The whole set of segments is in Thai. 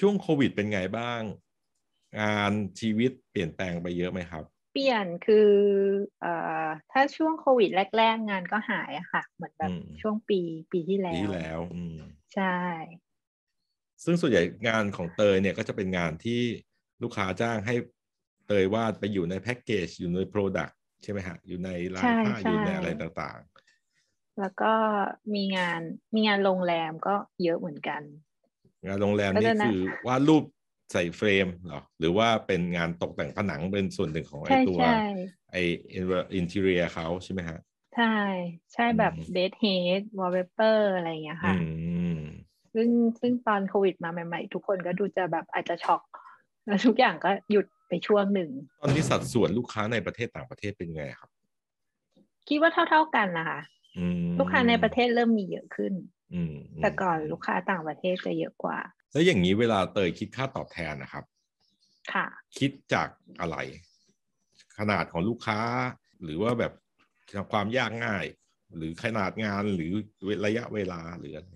ช่วงโควิดเป็นไงบ้าง งานชีวิตเปลี่ยนแปลงไปเยอะไหมครับ เปลี่ยนคือเอ่อถ้าช่วงโควิดแรก ๆ งานก็หายอะค่ะ เหมือนแบบอืม ช่วงปีปีที่แล้ปีวที่แล้วอืมใช่ ซึ่งส่วนใหญ่งานของเตยเนี่ยก็จะเป็นงานที่ลูกค้าจ้างให้เตยวาดไปอยู่ในแพ็กเกจอยู่ในโปรดักต์ใช่ไหมฮะ อยู่ในลายใช่ผ้าอยู่ในใช่อะไรต่างแล้วก็มีงานมีงานโรงแรมก็เยอะเหมือนกันๆ งานโรงแรมก็นี่จะนะคือวาดรูปใส่เฟรมเหรอ หรือว่าเป็นงานตกแต่งผนังเป็นส่วนหนึ่งของไอใช่ตัวใช่ไอ interior เขาใช่ไหมฮะ ใช่ ใช่แบบอืม bedhead wallpaper อะไรอย่างเงี้ยอืค่ะมซึ่งซึ่งตอนโควิดมาใหม่ๆ ทุกคนก็ดูจะแบบอาจจะช็อกแล้วทุกอย่างก็หยุดไปช่วงหนึ่ง ตอนนี้สัดส่วนลูกค้าในประเทศต่างประเทศเป็นไงครับ คิดว่าเท่าๆกันนะคะอืมลูกค้าในประเทศเริ่มมีเยอะขึ้น อืมมแต่ก่อนลูกค้าต่างประเทศจะเยอะกว่า แล้วอย่างนี้เวลาเตยคิดค่าตอบแทนนะครับ ค่ะ คิดจากอะไร ขนาดของลูกค้า หรือว่าแบบความยากง่าย หรือขนาดงานหรือระยะเวลาหรืออะไร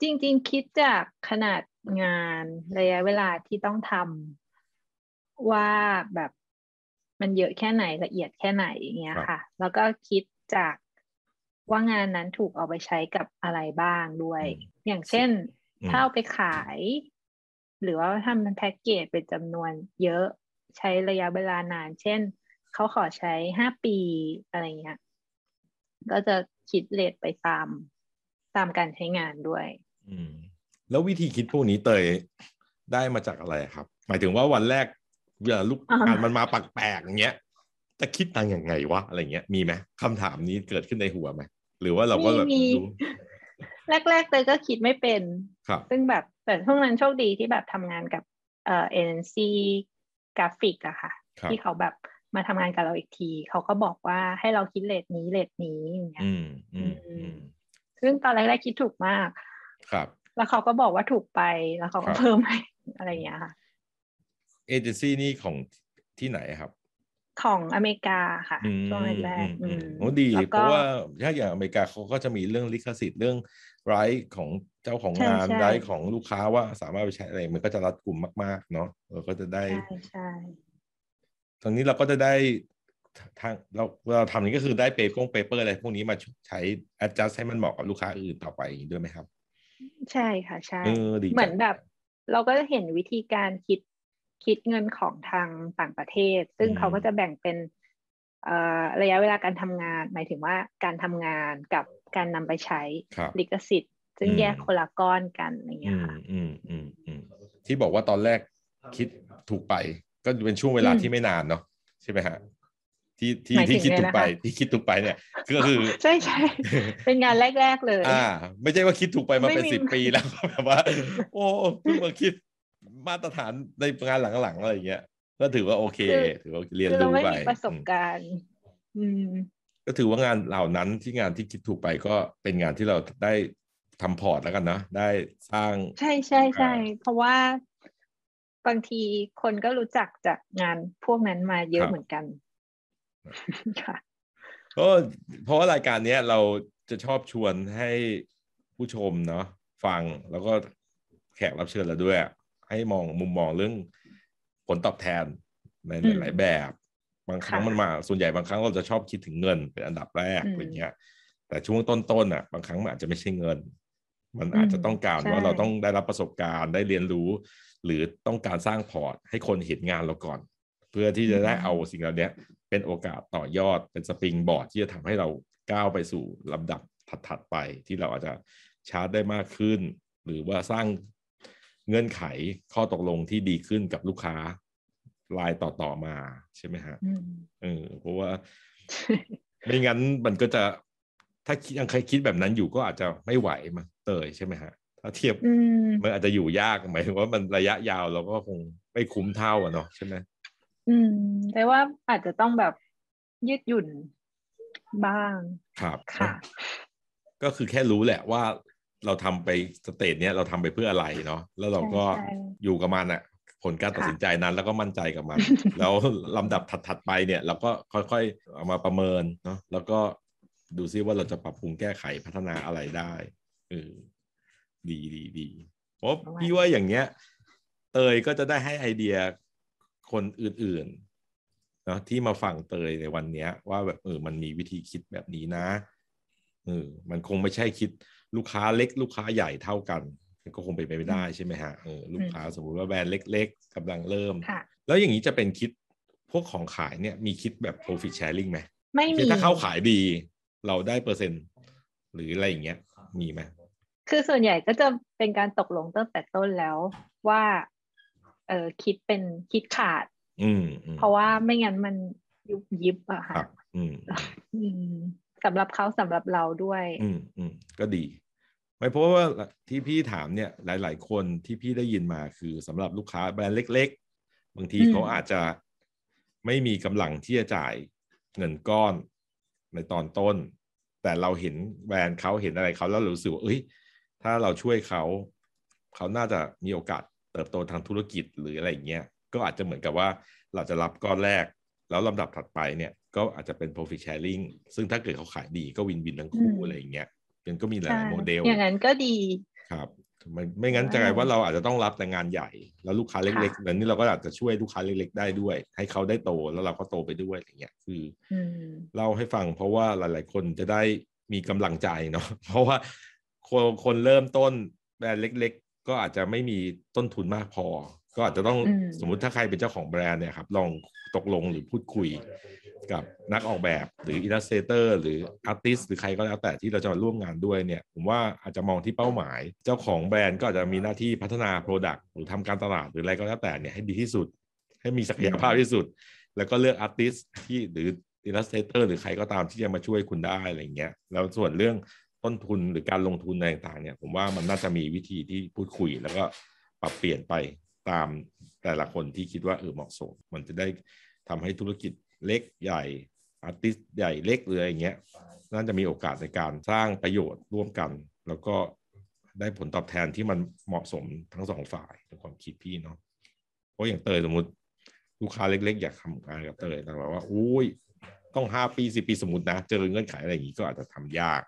จริง ๆ คิดจากขนาดงานระยะเวลาที่ต้องทำว่าแบบมันเยอะแค่ไหนละเอียดแค่ไหนอย่างเงี้ยค่ะ แล้วก็คิดจาก ว่างานนั้นถูกเอาไปใช้กับอะไรบ้างด้วยอืมอย่างเช่นอืมถ้าเอาไปขาย หรือว่าทำเป็นแพ็กเกจเป็นจำนวนเยอะใช้ระยะเวลานาน เช่น เขาขอใช้ห้าปีอะไรเงี้ย ก็จะคิดเลทไปตามตามการใช้งานด้วยอืมแล้ววิธีคิดพวกนี้เตยได้มาจากอะไรครับ หมายถึงว่าวันแรกเวลาลูกอ่างานมันมาแปลกๆอย่างเงี้ย จะคิดตังค์ยังไงวะอะไรเงี้ยมีไหมคำถามนี้เกิดขึ้นในหัวไหมหรือว่าเราก็แบบมีดูแรกๆเตยก็คิดไม่เป็นครับซึ่งแบบแต่ช่วงนั้นโชคดีที่แบบทำงานกับเอ่อเอ็นซีกราฟิกอะค่ะครับที่เขาแบบมาทำงานกับเราอีกที เขาก็บอกว่าให้เราคิดเลทนี้เลทนี้อย่างเงี้ยอืมอืมอืมซึ่งตอนแรกๆคิดถูกมาก ครับ แล้วเขาก็บอกว่าถูกไปแล้วเขาครัก็บเพิ่มให้อะไรอย่างเงี้ยค่ะเอเจนซี่นี่ของที่ไหนครับ ของอเมริกาค่ะอืมช่วงแรกอืๆมอืมโอ้ดีแล้วเพก็ราะว่าถ้าอย่างอเมริกาเขาก็จะมีเรื่องลิขสิทธิ์เรื่องไรของเจ้าของใช่งานใช่ไรของลูกค้าว่าสามารถไปใช้อะไรมันก็จะรัดกลุ่มมาก ๆ เนาะเราก็จะได้ใช่ใช่ตอนนี้เราก็จะได้ทางเราเราทำนี้ก็คือได้เปเปอร์เปเปอร์อะไรพวกนี้มาใช้ adjust ให้มันเหมาะกับลูกค้าอื่นต่อไปอย่างนี้ด้วยไหมครับ ใช่ค่ะ ใช่เออดีจังเหมือนแบบ เราก็จะเห็นวิธีการคิด คิดเงินของทางต่างประเทศ ซึ่งอืมเขาก็จะแบ่งเป็นเอ่อระยะเวลาการทำงาน หมายถึงว่าการทำงานกับการนำไปใช้ครับลิขสิทธิ์ ซึ่งอืมแยกคนละก้อนกันอย่างเงี้อืยมค่ะอืมอืมอืมที่บอกว่าตอนแรกคิดถูกไป ก็เป็นช่วงเวลาอืมที่ไม่นานเนาะใช่ไหมฮะที่ที่หมายถึที่งคิดไงถูกไปนะคะที่คิดถูกไปเนี่ยก็คือใช่ใช่เป็นงานแรก ๆ เลย อ่า ไม่ใช่ว่าคิดถูกไปมาไม่เป็นมีสิบปีแล้วแบบว่า โอ้เพิ่งมาคิด มาตรฐานในงานหลังๆอะไรอย่างเงี้ยก็ถือว่าโอเค ถือว่าเรียนคือเรารู้ไม่ไปมีประสบอืมการณ์ อืม ก็ถือว่างานเหล่านั้นที่งานที่คิดถูกไปก็เป็นงานที่เราได้ทำพอร์ตแล้วกันนะได้สร้าง ใช่ใช่ใช่อ่าเพราะว่าบางทีคนก็รู้จักจากงานพวกนั้นมาเยคอะรับเหมือนกันค่ะก็เพราะว่ารายการเนี้ยเราจะชอบชวนให้ผู้ชมเนาะฟังแล้วก็แขกรับเชิญเราด้วย ให้มองมุมมองเรื่องผลตอบแทนในอืมหลายๆแบบ บางครั้งค่ะมันมา ส่วนใหญ่บางครั้งเราจะชอบคิดถึงเงินเป็นอันดับแรกอืมอะไรเงี้ย แต่ช่วงต้นๆอะ บางครั้งมันอาจจะไม่ใช่เงิน มันอาจจะต้องการใช่ว่าเราต้องได้รับประสบการณ์ได้เรียนรู้ หรือต้องการสร้างพอร์ต ให้คนเห็นงานเราก่อน เพื่อที่จะได้เอาสิ่งเหล่านี้เป็นโอกาสต่อยอดเป็นสปริงบอร์ดที่จะทำให้เราก้าวไปสู่ลำดับถัดๆไปที่เราอาจจะชาร์จได้มากขึ้น หรือว่าสร้าง เงื่อนไขข้อตกลงที่ดีขึ้นกับลูกค้ารายต่อๆมาใช่ไหมฮะอืมเออเพราะว่าไม่งั้นมันก็จะถ้าคิดยังใครคิดแบบนั้นอยู่ก็อาจจะไม่ไหวมาเตยใช่ไหมฮะถ้าเทียบอืมมันอาจจะอยู่ยากหมายถึงว่ามันระยะยาวเราก็คงไม่คุ้มเท่าอะเนาะใช่ไหมอืมแต่ว่าอาจจะต้องแบบยืดหยุ่นบ้าง ครับค่ะ ก็คือแค่รู้แหละว่า เราทำไปสเตจเนี้ยเราทำไปเพื่ออะไรเนาะแล้วเราก็ใช่ใช่อยู่กับมันอะผลการตัดค่ะสินใจนั้นแล้วก็มั่นใจกับมัน แล้วลำดับถัดๆไปเนี่ย เราก็ค่อยๆเอามาประเมินเนาะแล้วก็ดูซิว่าเราจะปรับปรุงแก้ไขพัฒนาอะไรได้เออดีดีดีเพราะพี่ว่าอย่างเงี้ย เตยก็จะได้ให้ไอเดียคนอื่นๆเนาะที่มาฟังเตยในวันเนี้ย ว่าแบบเออมันมีวิธีคิดแบบนี้นะเออมันคงไม่ใช่คิด ลูกค้าเล็ก ลูกค้าใหญ่เท่ากัน ก็คงเป็นไปไม่ได้ใช่ไหมฮะเออลูกค้าสมมติว่าแบรนด์เล็ก ๆกำลังเริ่มค่ะแล้วอย่างนี้จะเป็นคิดพวกของขายเนี่ยมีคิดแบบ profit sharing ไหมไม่คืมีอถ้าเขาขายดี เราได้เปอร์เซ็นต์หรืออะไรอย่างเงี้ยมีไหมคือส่วนใหญ่ก็จะเป็นการตกลงตั้งแต่ต้นแล้วว่าเออคิดเป็นคิดขาด อืมอืมเพราะว่าไม่งั้นมันยุบยิบอะครัค่ะบอืมอืม สำหรับเขาสำหรับเราด้วย อืมอืมก็ดีไม่เพราะว่าที่พี่ถามเนี่ยหลาย ๆ คนที่พี่ได้ยินมาคือสำหรับลูกค้าแบรนด์เล็ก ๆ บางทีอืมเขาอาจจะไม่มีกำลังที่จะจ่ายเงินก้อนในตอนต้น แต่เราเห็นแบรนด์เขาเห็นอะไรเขาแล้วเรารู้สึกว่าเอ้ย ถ้าเราช่วยเขา เขาน่าจะมีโอกาสเติบโตทางธุรกิจหรืออะไรอย่างเงี้ยก็อาจจะเหมือนกับว่าเราจะรับก้อนแรก แล้วลำดับถัดไปเนี่ย ก็อาจจะเป็น profit sharing ซึ่งถ้าเกิดเขาขายดีก็วินวินทั้งคู่อืมอะไรอย่างเงี้ยมันก็มีหใช่ลายๆโมเดล อย่างนั้นก็ดีครับไม่ไม่งั้นจะกลายว่าเราอาจจะต้องรับแต่งานใหญ่ แล้วลูกค้าเล็กค่ะๆแต่นี่เราก็อาจจะช่วยลูกค้าเล็ก ๆ ได้ด้วย ให้เขาได้โตแล้วเราก็โตไปด้วยอย่างเงี้ยคืออืมเล่าให้ฟังเพราะว่าหลาย ๆ คนจะได้มีกำลังใจเนาะเพราะว่าคนคนเริ่มต้นแบรนด์เล็ก ๆ ก็อาจจะไม่มีต้นทุนมากพอ ก็อาจจะต้องอืมสมมุติถ้าใครเป็นเจ้าของแบรนด์เนี่ยครับลองตกลงหรือพูดคุย กับนักออกแบบหรือ illustrator หรือ artist หรือใครก็แล้วแต่ที่เราจะมาร่วมงานด้วยเนี่ยผมว่าอาจจะมองที่เป้าหมาย เจ้าของแบรนด์ก็อาจจะมีหน้าที่พัฒนา product หรือทำการตลาดหรืออะไรก็แล้วแต่เนี่ยให้ดีที่สุด ให้มีศักยภาพที่สุด แล้วก็เลือก artist ที่หรือ illustrator หรือใครก็ตามที่จะมาช่วยคุณได้อะไรเงี้ยแล้วส่วนเรื่องต้นทุนหรือการลงทุนอะไรต่างเนี่ย ผมว่ามันน่าจะมีวิธีที่พูดคุย แล้วก็ปรับเปลี่ยนไปตามแต่ละคนที่คิดว่าเออเหมาะสม มันจะได้ทำให้ธุรกิจ เล็กใหญ่อาร์ติสใหญ่เล็กหรืออะไรอย่างเงี้ยน่าจะมีโอกาสในการสร้างประโยชน์ร่วมกัน แล้วก็ได้ผลตอบแทนที่มันเหมาะสมทั้งสองฝ่ายในความคิดพี่เนาะเพราะอย่างเตยสมมติ ลูกค้าเล็ก ๆ อยากทำงานกับเตยแต่แบบว่าอุ้ยต้องห้าปีสิปีสมมตินะ เจอเงื่อนไขอะไรอย่างนี้ก็อาจจะทำยาก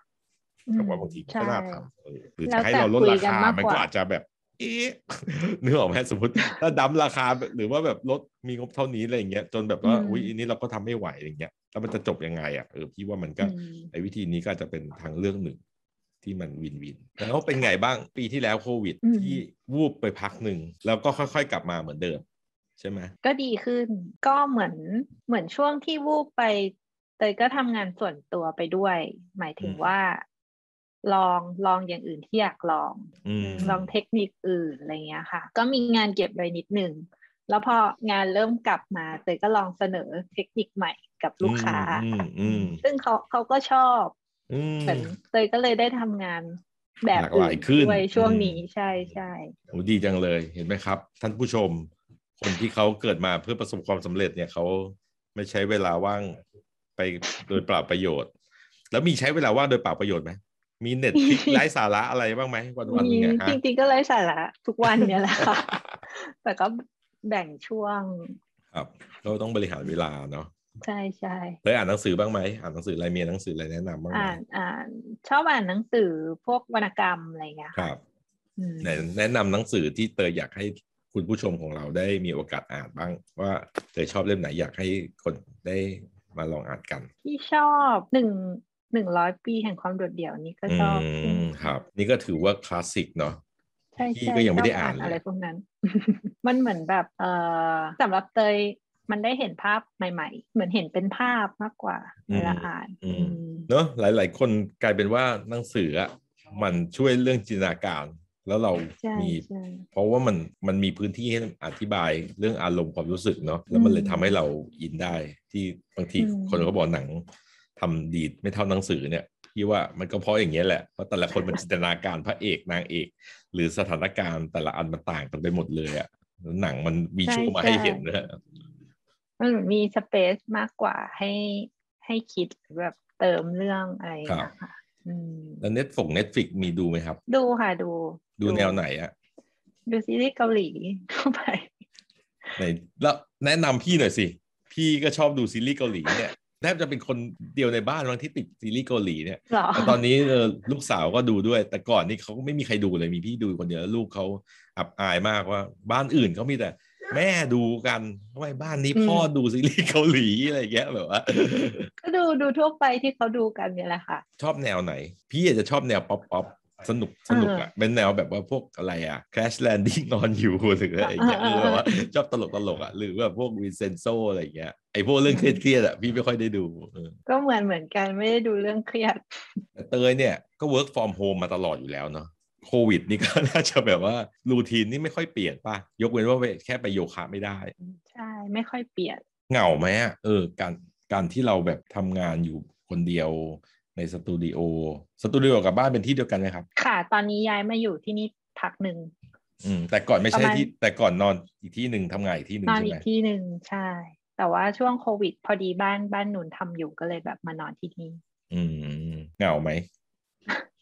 แต่ว่าบางทีมันก็น่าทำเออหรือแล้วจะให้แต่เราลดคุยรากันคามากมันกก็ว่าอาจจะแบบ เอ๊ะนึกออกไหมสมมติ ถ้าดั้มราคาหรือว่าแบบลดมีงบเท่านี้อะไรอย่างเงี้ยจนแบบว่าอืมอุ้ยอันนี้เราก็ทำไม่ไหวอย่างเงี้ยแล้วมันจะจบยังไงอะเออพี่ว่ามันก็อืมไอ้วิธีนี้ก็อาจจะเป็นทางเลือกหนึ่งที่มันวินวิน แล้วเป็นไงบ้างปีที่แล้วโควิดอืมที่วูบไปพักหนึ่งแล้วก็ค่อยๆกลับมาเหมือนเดิม ใช่ไหมก็ดีขึ้นก็เหมือนเหมือนช่วงที่วูบไปเตยก็ทำงานส่วนตัวไปด้วย หมายถึงอืมว่า ลองลองอย่างอื่นที่อยากลองอืมลองเทคนิคอื่นอะไรเงี้ยค่ะ ก็มีงานเก็บไว้นิดหนึ่งแล้วพองานเริ่มกลับมาเตยก็ลองเสนอเทคนิคใหม่กับลูกค้าอืมอืมซึ่งเขาเขาก็ชอบอืมเหมือนเตยก็เลยได้ทำงานแบบหลากหลายอื่นขึ้นด้วยช่วงอืมนี้ใช่ใช่โอ้ดีจังเลยเห็นไหมครับ ท่านผู้ชม คนที่เขาเกิดมาเพื่อประสบความสำเร็จเนี่ยเขาไม่ใช้เวลาว่างไปโดยเปล่าประโยชน์ แล้วมีใช้เวลาว่างโดยเปล่าประโยชน์ไหม มีเน็ตฟลิกไร้สาระอะไรบ้างไหมวันวันๆหมีนึงอะฮะจริงๆก็เลยสาระทุกวันเนี่ยแหละค่ะ แต่ก็แบ่งช่วง ครับก็ต้องบริหารเวลาเนาะใช่ใช่เคยอ่านหนังสือบ้างไหมอ่านหนังสืออะไรมีหนังสืออะไรแนะนำบ้างไหมอ่านอ่านชอบอ่านหนังสือพวกวรรณกรรมอะไรเงี้ยครับอืมไหนแนะนำหนังสือที่เตยอยากให้คุณผู้ชมของเราได้มีโอกาสอ่านบ้าง ว่าเตยชอบเล่มไหนอยากให้คนได้มาลองอ่านกัน ที่ชอบหนึ่ง หนึ่งร้อยปีแห่งความโดดเดี่ยวนี้ก็ชอบอืมครับ นี่ก็ถือว่าคลาสสิกเนาะใช่พี่ใช่ก็ยังไม่ได้ชบอ่านเลยอะไรพวกนั้น มันเหมือนแบบเออสำหรับเตยมันได้เห็นภาพใหม่ๆ เหมือนเห็นเป็นภาพมากกว่าเวลาอ่านอือืมมเนอะหลาย ๆ คนกลายเป็นว่าหนังสืออะมันช่วยเรื่องจินตนาการแล้วเราใช่มีใช่เพราะว่ามันมันมีพื้นที่ให้อธิบายเรื่องอารมณ์ความรู้สึกเนาะแล้วมันเลยอืมทำให้เราอินได้ที่บางทีอืมคนเขาบอกหนัง ทำดีไม่เท่าหนังสือเนี่ยพี่ว่ามันก็เพราะอย่างเงี้ยแหละเพราะแต่ละคนมันจินตนาการพระเอกนางเอก หรือสถานการณ์แต่ละอันมันต่างกันไปหมดเลยอะแล้วหนังมันวิชวลมาให้เห็นนะฮะมันเหมือนมีสเปซมากกว่าให้ให้คิดแบบเติมเรื่องอะไรอย่างเงี้ยค่ะอืมแล้วเน็ตฝงเน็ตฟิกมีดูไหมครับ ดูค่ะดู ดูแนวไหนอะดูซีรีส์เกาหลีทั่วไปไหนแล้วแนะนำพี่หน่อยสิ พี่ก็ชอบดูซีรีส์เกาหลีเนี่ย ทบจะเป็นคนเดียวในบ้านบางที่ติดซีรีส์เกาหลีเนี่ยหรอแต่ตอนนี้เออลูกสาวก็ดูด้วย แต่ก่อนนี่เขาไม่มีใครดูเลยมีพี่ดูคนเดียวแล้วลูกเขาอับอายมากว่า บ้านอื่นเขามีแต่ แม่ดูกันทำไมบ้านนี้พ่อดูซีรีส์เกาหลีอะไรอย่างเงี้ยแบบว่าก็ดูดูทั่วไปที่เขาดูกันเนี่ยแหละค่ะ ชอบแนวไหน พี่อาจจะชอบแนว pop pop สนุกสนุกอะเป็นแนวแบบว่าพวกอะไรอะ Crash Landing on You หรืออะไรอย่างเงี้ยเออเอเอออแบบว่าชอบตลกตลกอะหรือแบบพวก Vincenzo อะไรอย่างเงี้ยไอพวกเรื่องเครียดๆอะพี่ไม่ค่อยได้ดูเออก็เหมือนเหมือนกันไม่ได้ดูเรื่องเครียดแต่เตยเนี่ยก็ work from home มาตลอดอยู่แล้วเนาะโควิดนี่ก็น่าจะแบบว่ารูทีนนี่ไม่ค่อยเปลี่ยนป่ะ ยกเว้นว่าไปแค่ไปโยคะไม่ได้ ใช่ไม่ค่อยเปลี่ยนเหงาไหมอะเออการการที่เราแบบทำงานอยู่คนเดียว ในสตูดิโอสตูดิโอกับบ้านเป็นที่เดียวกันไหมครับ ค่ะ ตอนนี้ย้ายมาอยู่ที่นี่พักหนึ่งอืม แต่ก่อนไม่ปใช่ระมาณที่ แต่ก่อนนอนอีกที่หนึ่งทำงานอีกที่หนึ่งนอนใช่อีไหมกที่หนึ่งใช่ แต่ว่าช่วงโควิด พอดีบ้านบ้านหนุนทำอยู่ก็เลยแบบมานอนที่นี่อืมเหงาไหม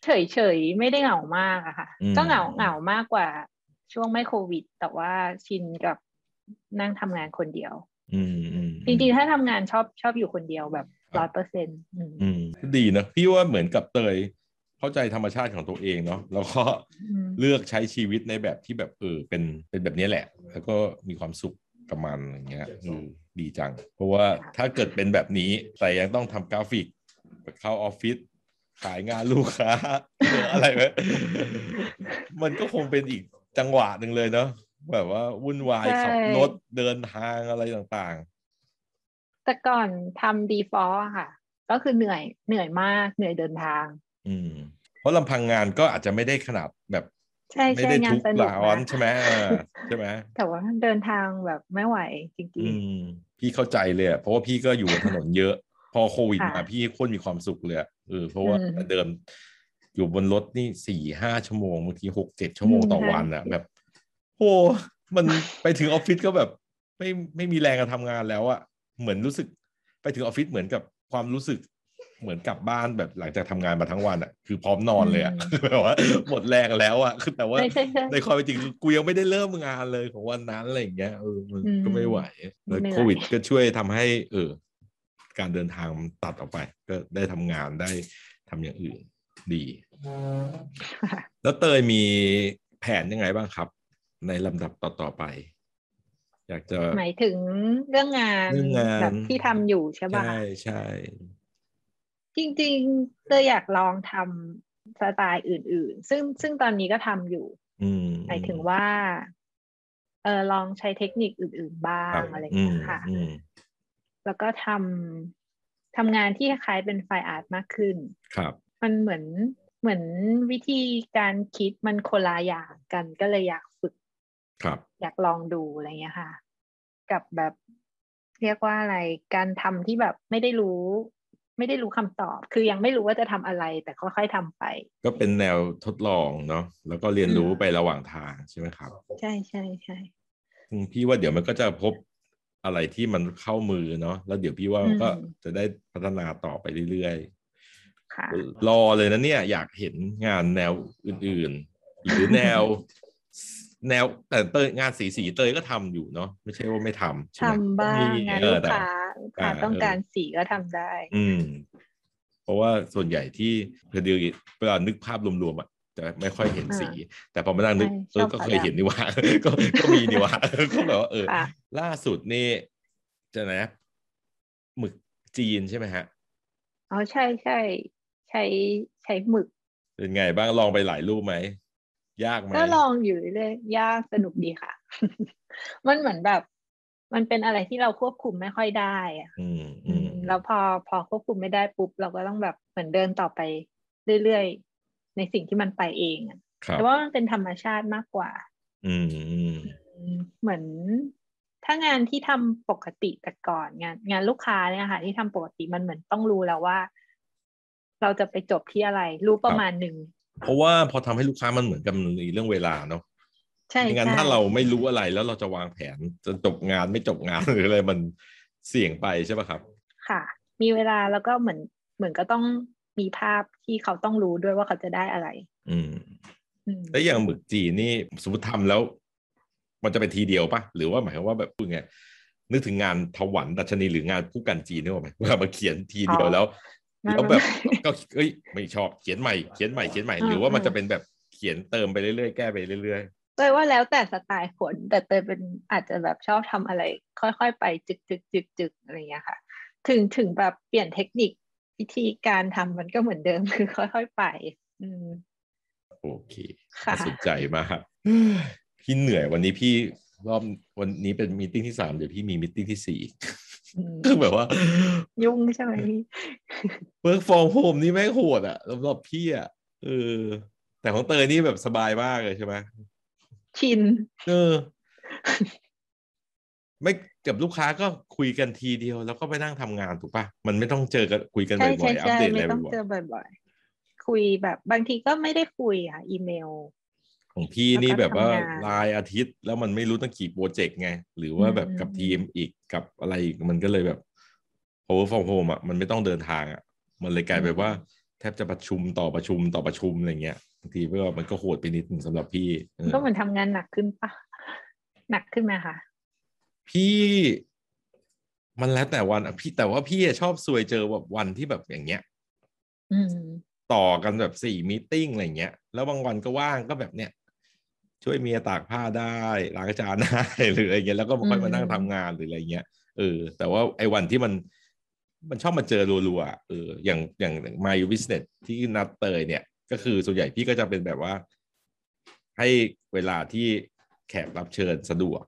เฉยเฉยๆไม่ได้เหงามากอะค่ะอืมก็เหงาเหงามากกว่า ช่วงไม่โควิด แต่ว่าชินกับนั่งทำงานคนเดียว อืมอืมจริงๆถ้าทำงานชอบชอบอยู่คนเดียวแบบค รัร้อบยเปอร์เซ็นต์อืมดีนะพี่ว่าเหมือนกับเตยเข้าใจธรรมชาติของตัวเองเนาะแล้วก็เลือกใช้ชีวิตในแบบที่แบบเออเป็นเป็นแบบนี้แหละ แล้วก็มีความสุขกับมันอย่างเงี้ยเออดีจัง เพราะว่าถ้าเกิดเป็นแบบนี้แต่ยังต้องทำกราฟิกเข้าออฟฟิศขายงานลูกค้าอะไรไหมมันก็คงเป็นอีกจังหวะหนึ่งเลยเนาะแบบว่าวุ่นวายใช่ขับรถเดินทางอะไรต่าง แต่ก่อนทำดีฟอลค่ะ ก็คือเหนื่อยเหนื่อยมากเหนื่อยเดินทางๆอืม เพราะลำพังงานก็อาจจะไม่ได้ขนาดแบบใช่ไม่ใช่ได้งาทุนกสนุกร้อนมากใช่ไหมเออใช่ไหมแต่ว่าเดินทางแบบไม่ไหวจริอืงมพี่เข้าใจเลยอะเพราะว่าพี่ก็อยู่บนถนนเยอะ พอโควิดค่ะมาพี่โคตรมีความสุขเลยอะเออเพราะว่าอืมเดิมอยู่บนรถนี่สี่ห้าชั่วโมงบางทีหกเจ็ดชั่วโมงอืมต่อใช่วันอะแบบโหมันไปถึงออฟฟิศก็แบบ ไม่ไม่มีแรงการทำงานแล้วอะ เหมือนรู้สึกไปถึงออฟฟิศเหมือนกับความรู้สึกเหมือนกลับบ้านแบบหลังจากทำงานมาทั้งวันอะคือพร้อมนอนเลยอะแบบว่าหมดแรงแล้วอะคือแต่ว่าใช่ใช่ใช่ในความเป็นจริงคือกูยังไม่ได้เริ่มงานเลยของวันนั้นอะไรอย่างเงี้ยเออมันอืมก็ไม่ไหวแล้วเหนื่อยโควิดก็ช่วยทำให้ เออ การเดินทางมันตัดออกไป ก็ได้ทำงานได้ทำอย่างอื่นดีค่ะแล้วเตยมีแผนยังไงบ้างครับ ในลำดับต่อๆไป อยากจะหมายถึงเรื่องงานเรื่องงานแบบที่ทำอยู่ใช่ป่ะใช่ใช่จริงๆเตยอยากลองทำสไตล์อื่น ๆ ซึ่งซึ่งตอนนี้ก็ทำอยู่อืมหมายถึงว่า เออลองใช้เทคนิคอื่น ๆ บ้าครังบอะไรอย่างอืเงี้มยค่ะอืมแล้วก็ทำทำงานที่คล้ายๆเป็นไฟอาร์ตมากขึ้น ครับ มันเหมือนเหมือนวิธีการคิดมันคนละอย่างกันก็เลยอยากฝึก ครับ อยากลองดูอะไรเงี้ยค่ะ กับแบบเรียกว่าอะไรการทำที่แบบไม่ได้รู้ ไม่ได้รู้คำตอบ คือยังไม่รู้ว่าจะทำอะไร แต่ค่อยๆทำไป ก็เป็นแนวทดลองเนาะแล้วก็เรียนรู้อืมไประหว่างทางใช่ไหมครับ ใช่ใช่ใช่ซึ่งพี่ว่าเดี๋ยวมันก็จะพบอะไรที่มันเข้ามือเนาะแล้วเดี๋ยวพี่ว่าก็จะได้พัฒนาต่อไปเรื่อยค่ะๆรอเลยนะเนี่ย อยากเห็นงานแนวอื่น ๆ หรือแนว แนวแต่เตยงานสีสีเตยก็ทำอยู่เนาะไม่ใช่ว่าไม่ทำใช่ไหมทำบ้างมีงานเอลูอกแต่ค้าลูกค้าอ่าต้องเออการสีก็ทำได้ อืม เพราะว่าส่วนใหญ่ที่พอดีเวลานึกภาพรวมๆอะจะไม่ค่อยเห็นสี แต่พอมานั่งนึกใช่เอชออบก็ขาวเคยดำเห็นนี่หว่าก็ก็มีนี่หว่าก็แบบว่าเออค่ะล่าสุดนี่จะนะหมึกจีนใช่ไหมฮะอ๋อใช่ใช่ใช้ใช้หมึก เป็นไงบ้างลองไปหลายรูปไหม ยากไหมก็ลองอยู่เรื่อยๆยากสนุกดีค่ะ มันเหมือนแบบ มันเป็นอะไรที่เราควบคุมไม่ค่อยได้อะอืมอืมแล้วพอพอควบคุมไม่ได้ปุ๊บ เราก็ต้องแบบเหมือนเดินต่อไปเรื่อยๆในสิ่งที่มันไปเองอะครับแต่ว่ามันเป็นธรรมชาติมากกว่า อืมอืมอืมเหมือนถ้างานที่ทำปกติแต่ก่อนงาน งานลูกค้าเนี่ยค่ะ ที่ทำปกติมันเหมือนต้องรู้แล้วว่า เราจะไปจบที่อะไร รู้ประมาณหนึ่ง เพราะว่าพอทำให้ลูกค้ามันเหมือนกับมันมีเรื่องเวลาเนาะใช่ไม่งั้นใช่ถ้าเราไม่รู้อะไรแล้วเราจะวางแผนจะจบงานไม่จบงานหรืออะไรมันเสี่ยงไปใช่ป่ะครับ ค่ะ มีเวลาแล้วก็เหมือนเหมือนก็ต้องมีภาพที่เขาต้องรู้ด้วยว่าเขาจะได้อะไร อืมอืมแล้วอย่างหมึกจีนนี่สมมติทำแล้ว มันจะเป็นทีเดียวป่ะหรือว่าหมายความว่าแบบพูดไงนึกถึงงานถวันดัชนีหรืองานผู้กันจีนนึกออกไหมว่ามาเขียนทีเดียวแล้ว แล้วแบบก็เอ้ยไม่ชอบเขียนใหม่เขียนใหม่เขียนใหม่หรือว่ามันจะเป็นแบบเขียนเติมไปเรื่อยๆแก้ไปเรื่อยๆเตยว่าแล้วแต่สไตล์คนแต่เตยเป็นอาจจะแบบชอบทำอะไร ค่อยๆ ไปจึกจึกจึกจึกอะไรเงี้ยค่ะ ถึงถึงแบบเปลี่ยนเทคนิควิธีการทำมันก็เหมือนเดิมคือค่อยๆไป อืมโอเคสนใจมากพี่เหนื่อยวันนี้พี่รอบวันนี้เป็น meeting ที่สามเดี๋ยวพี่มี meeting ที่สี่ คือแบบว่า ยุ่งใช่ไหมพี่ work from home นี่แม่งโหดอะสำหรับพี่อะเออ แต่ของเตยนี่แบบสบายมากเลยใช่ไหมชินเออ ไม่กับลูกค้าก็คุยกันทีเดียว แล้วก็ไปนั่งทำงานถูกปะมันไม่ต้องเจอกันคุยกันบ่อยๆอัปเดตอะไรบ่อยๆไม่ต้องเจอบ่อยๆคุยแบบบางทีก็ไม่ได้คุยอะ อีเมล ของพี่นี่แบบว่ารายอาทิตย์ แล้วมันไม่รู้ตั้งกี่โปรเจกต์ไง หรือว่าแบบกับทีมอีกกับอะไรอีกมันก็เลยแบบ power from home อะมันไม่ต้องเดินทางอะ มันเลยกลายแบบว่าแทบจะประชุมต่อประชุมต่อประชุมอะไรเงี้ยบางทีก็มันก็โหดไปนิดนึงสำหรับพี่ก็เหมือนทำงานหนักขึ้นปะหนักขึ้นไหมคะพี่มันแล้วแต่วันพี่แต่ว่าพี่ชอบซวยเจอแบบวันที่แบบอย่างเงี้ยอืมต่อกันแบบสี่มีติ้งอะไรเงี้ย แล้วบางวันก็ว่างก็แบบเนี้ย ช่วยเมียตากผ้าได้ล้างจานได้หรืออะไรเงี้ยแล้วก็ค่อยมานั่งทำงานหรืออะไรเงี้ยเออ แต่ว่าไอ้วันที่มันมันชอบมาเจอรัวๆเอออย่างอย่าง My Business ที่นัดเตยเนี่ย ก็คือส่วนใหญ่พี่ก็จะเป็นแบบว่า ให้เวลาที่แขกรับเชิญสะดวก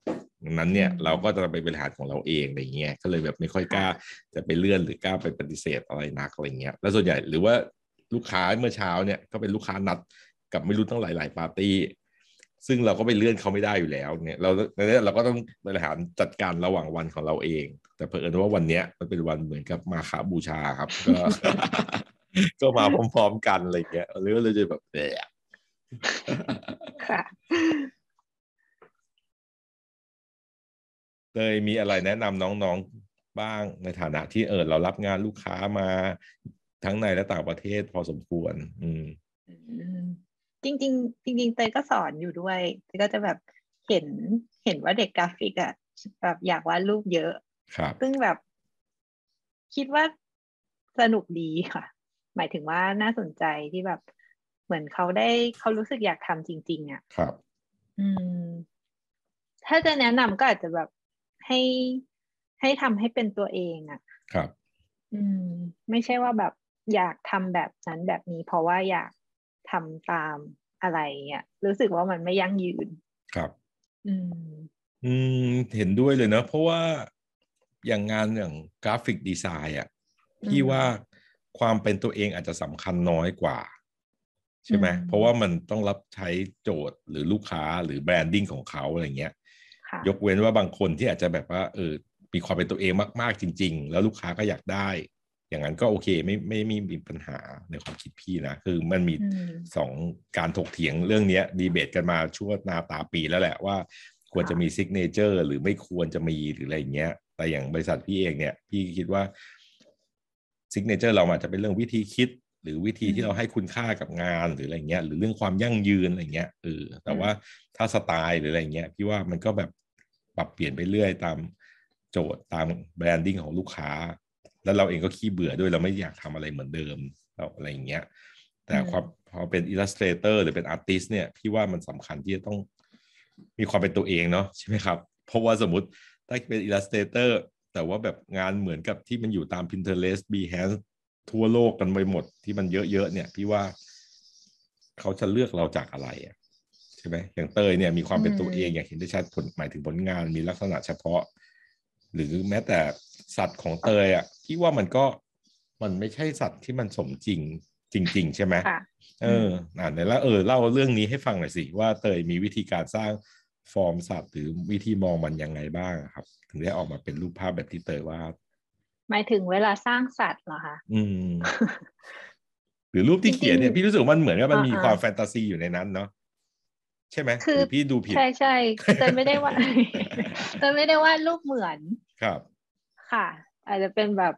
นั้นเนี่ยเราก็จะไปบริหารของเราเองอะไรเงี้ยก็เลยแบบไม่ค่อยกล้าจะไปเลื่อนหรือกล้าไปปฏิเสธอะไรนักอะไรเงี้ยแล้วส่วนใหญ่หรือว่าลูกค้าเมื่อเช้าเนี่ยก็เป็นลูกค้านัดกับไม่รู้ตั้งหลาย ๆ ปาร์ตี้ ซึ่งเราก็ไปเลื่อนเขาไม่ได้อยู่แล้วเนี่ยเราเนี่ยเราก็ต้องบริหารจัดการระหว่างวันของเราเอง แต่เพิ่นว่าวันเนี้ยมันเป็นวันเหมือนกับมาคาบูชาครับ ก็ก็มาพร้อมๆกันอะไรเงี้ยหรือเลยจะแบบแบบค่ะเลยมีอะไรแนะนำน้องๆบ้างในฐานะที่เออเรารับงานลูกค้ามาทั้งในและต่างประเทศพอสมควร อืม จริงจริงจริงๆเตยก็สอนอยู่ด้วยเตยก็จะแบบเห็นเห็นว่าเด็กกราฟิกอะแบบอยากวาดรูปเยอะ ครับ ซึ่งแบบคิดว่าสนุกดีค่ะ หมายถึงว่าน่าสนใจที่แบบเหมือนเขาได้เขารู้สึกอยากทำจริง ๆอะครับ อืม ถ้าจะแนะนำก็อาจจะแบบให้ให้ทำให้เป็นตัวเองอะครับ อืม ไม่ใช่ว่าแบบอยากทำแบบนั้นแบบนี้ เพราะว่าอยาก ทำตามอะไรเงี้ยรู้สึกว่ามันไม่ยั่งยืนครับ อืม อืมเห็นด้วยเลยนะเพราะว่าอย่างงานอย่างกราฟิกดีไซน์อะพี่ว่าความเป็นตัวเองอาจจะสำคัญน้อยกว่า ใช่ไหมเพราะว่ามันต้องรับใช้โจทย์หรือลูกค้าหรือแบรนดิ้งของเขาอะไรเงี้ยยกเว้นว่าบางคนที่อาจจะแบบว่าเออมีความเป็นตัวเองมาก ๆ จริง ๆ แล้วลูกค้าก็อยากได้ อย่างนั้นก็โอเคไม่ไม่ไม่มีปัญหาในความคิดพี่นะ คือมันมีสองการถกเถียงเรื่องนี้ดีเบตกันมาชั่วนาตาปีแล้วแหละว่า ควรจะมี signature หรือไม่ควรจะมีหรืออะไรเงี้ย แต่อย่างบริษัทพี่เองเนี่ย พี่คิดว่า signature เราอาจจะเป็นเรื่องวิธีคิด หรือวิธีที่เราให้คุณค่ากับงานหรืออะไรเงี้ย หรือเรื่องความยั่งยืนอะไรเงี้ยเออแต่ว่าถ้าสไตล์หรืออะไรเงี้ยพี่ว่ามันก็แบบปรับเปลี่ยนไปเรื่อยตามโจทย์ตาม branding ของลูกค้า แล้วเราเองก็ขี้เบื่อด้วยเราไม่อยากทำอะไรเหมือนเดิมเราอะไรอย่างเงี้ย แต่ความพอเป็น illustrator หรือเป็น artist เนี่ยพี่ว่ามันสำคัญที่จะต้องมีความเป็นตัวเองเนาะใช่ไหมครับ เพราะว่าสมมติถ้าเป็น illustrator แต่ว่าแบบงานเหมือนกับที่มันอยู่ตาม Pinterest Behance ทั่วโลกกันไปหมดที่มันเยอะๆเนี่ย พี่ว่าเขาจะเลือกเราจากอะไรอะใช่ไหมอย่างเตยเนี่ยมีความเป็นตัวเองอย่างเห็นได้ชัดผลหมายถึงผลงานมีลักษณะเฉพาะ หรือแม้แต่ สัตว์ของเตยอะพี่ว่ามันก็มันไม่ใช่สัตว์ที่มันสมจริงจริง ๆ ใช่ไหมเอออ่านแล้วเออเล่าเรื่องนี้ให้ฟังหน่อยสิว่าเตยมีวิธีการสร้างฟอร์มสัตว์หรือวิธีมองมันยังไงบ้างครับ ถึงได้ออกมาเป็นรูปภาพแบบที่เตยวาดหมายถึงเวลาสร้างสัตว์เหรอคะอืมหรือรูปที่เขียนเนี่ยพี่รู้สึกมันเหมือนกับมันมีความแฟนตาซีอยู่ในนั้นเนาะใช่ไหมคือพี่ดูผิด ใช่ใช่เตยไม่ได้ว่าเตยไม่ได้ว่ารูปเหมือนครับ ค่ะ อาจจะเป็นแบบ